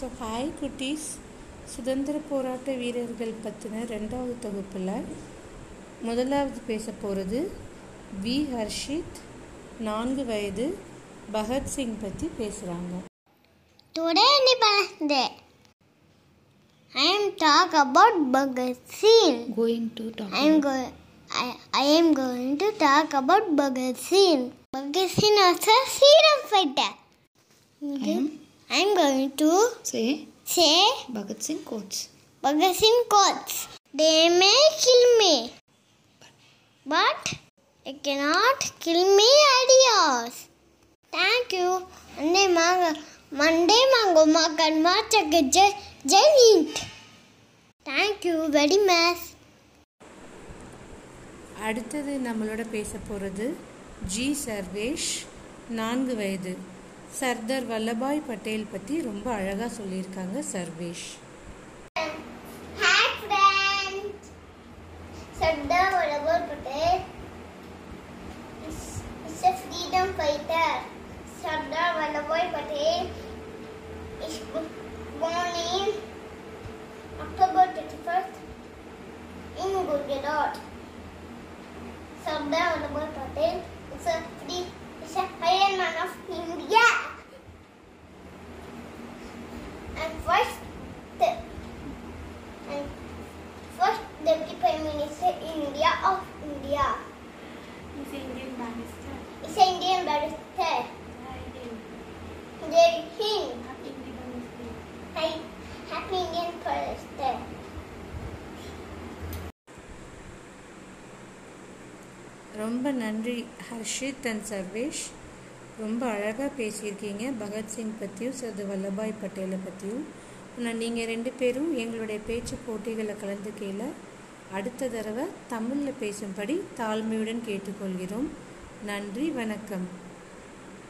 So hi குட்டீஸ் சுதந்திர போராட்ட வீரர்கள் பற்றின ரெண்டாவது தொகுப்பில் முதலாவது பேச போகிறது வி ஹர்ஷித் நான்கு வயது பகத்சிங் பற்றி பேசுகிறாங்க Today Independence I am talk about Bhagat Singh. Going to I am going. I, I am going to talk about Bhagat Singh. Bhagat Singh was a freedom fighter. I am going to say say Bhagat Singh quotes Bhagat Singh quotes. They may kill me, but they cannot kill me ideas. Thank you. Monday mango, Monday mango makan macha jai Hind. Thank you very much. அடுத்தது நம்மளோட பேச போகிறது G Sarvesh நான்கு வயது சர்தார் வல்லபாய் பட்டேல் பற்றி ரொம்ப அழகாக சொல்லியிருக்காங்க Sarvesh Hi friends. Sardar Vallabhai Patel is, a freedom fighter. Sardar Vallabhai Patel is born in October 31st in Gujarat. Sardar Vallabhai Patel is a free is a And first and first Deputy Prime Minister India of India. He's an Indian barrister. Is an Indian barrister. Jai Hind. Happy Independence Day. Hi, happy Indian barrister. ரொம்ப நன்றி Harshit and Sarvesh ரொம்ப அழகாக பேசியிருக்கீங்க. பகத்சிங் பற்றியும் சர்தார் வல்லபாய் பட்டேலை பற்றியும் ஆனால் நீங்கள் ரெண்டு பேரும் எங்களுடைய பேச்சு போட்டிகளில் கலந்துக்கையில் அடுத்த தடவை தமிழில் பேசும்படி தாழ்மையுடன் கேட்டுக்கொள்கிறோம். நன்றி வணக்கம்.